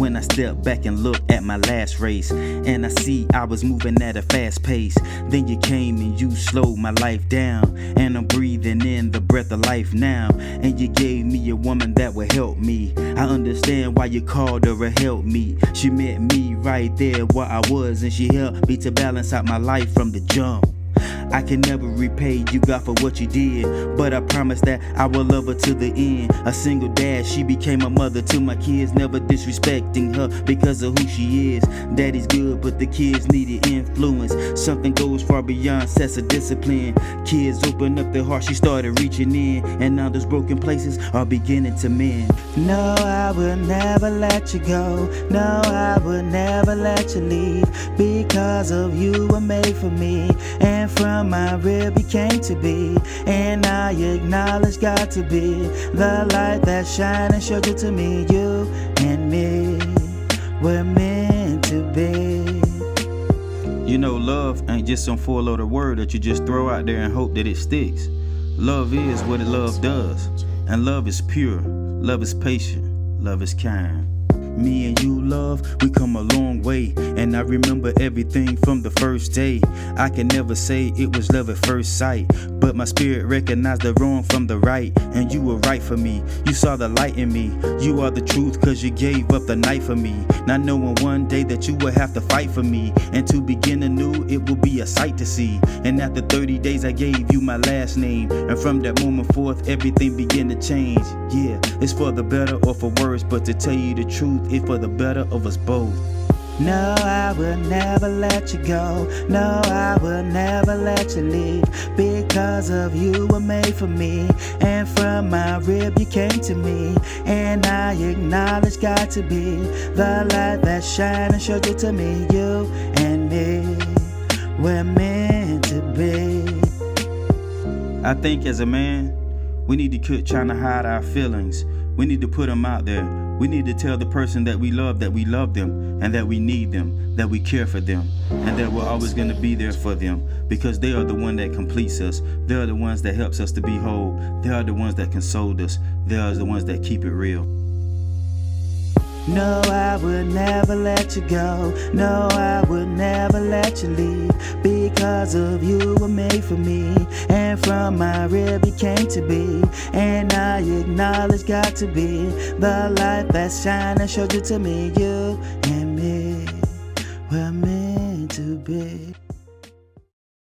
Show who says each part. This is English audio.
Speaker 1: when I step back and look at my last race. And I see I was moving at a fast pace. Then you came and you slowed my life down. And I'm breathing in the breath of life now. And you gave me a woman that would help me. I understand why you called her a help me. She met me right there where I was, and she helped me to balance out my life from the jump. I can never repay you, God, for what you did. But I promise that I will love her to the end. A single dad, she became a mother to my kids, never disrespecting her because of who she is. Daddy's good, but the kids needed influence. Something goes far beyond sets of discipline. Kids open up their hearts, she started reaching in. And now those broken places are beginning to mend.
Speaker 2: No, I will never let you go. No, I will never let you leave. Because of you were made for me. And from my rib you came to be. And I acknowledge God to be the light that shine and you to me. You and me were meant to be.
Speaker 1: You know, love ain't just some four letter word that you just throw out there and hope that it sticks. Love is what it love does. And love is pure, love is patient, love is kind. Me and you, love, we come a long way. And I remember everything from the first day. I can never say it was love at first sight. But my spirit recognized the wrong from the right. And you were right for me. You saw the light in me. You are the truth, cause you gave up the night for me. Not knowing one day that you would have to fight for me. And to begin anew, it will be a sight to see. And after 30 days, I gave you my last name. And from that moment forth, everything began to change. Yeah, it's for the better or for worse. But to tell you the truth, it's for the better of us both.
Speaker 2: No, I will never let you go. No, I will never let you leave. Because of you were made for me. And from my rib you came to me. And I acknowledge God to be the light that shine and showed you to me. You and me were meant to be.
Speaker 1: I think as a man, we need to quit trying to hide our feelings. We need to put them out there. We need to tell the person that we love that we love them and that we need them, that we care for them, and that we're always going to be there for them because they are the one that completes us. They are the ones that helps us to be whole. They are the ones that console us. They are the ones that keep it real.
Speaker 2: No, I would never let you go. No, I would never let you leave. Because of you were made for me. And from my rib you came to be. And I acknowledge God to be the light that shine and showed you to me. You and me were meant to be.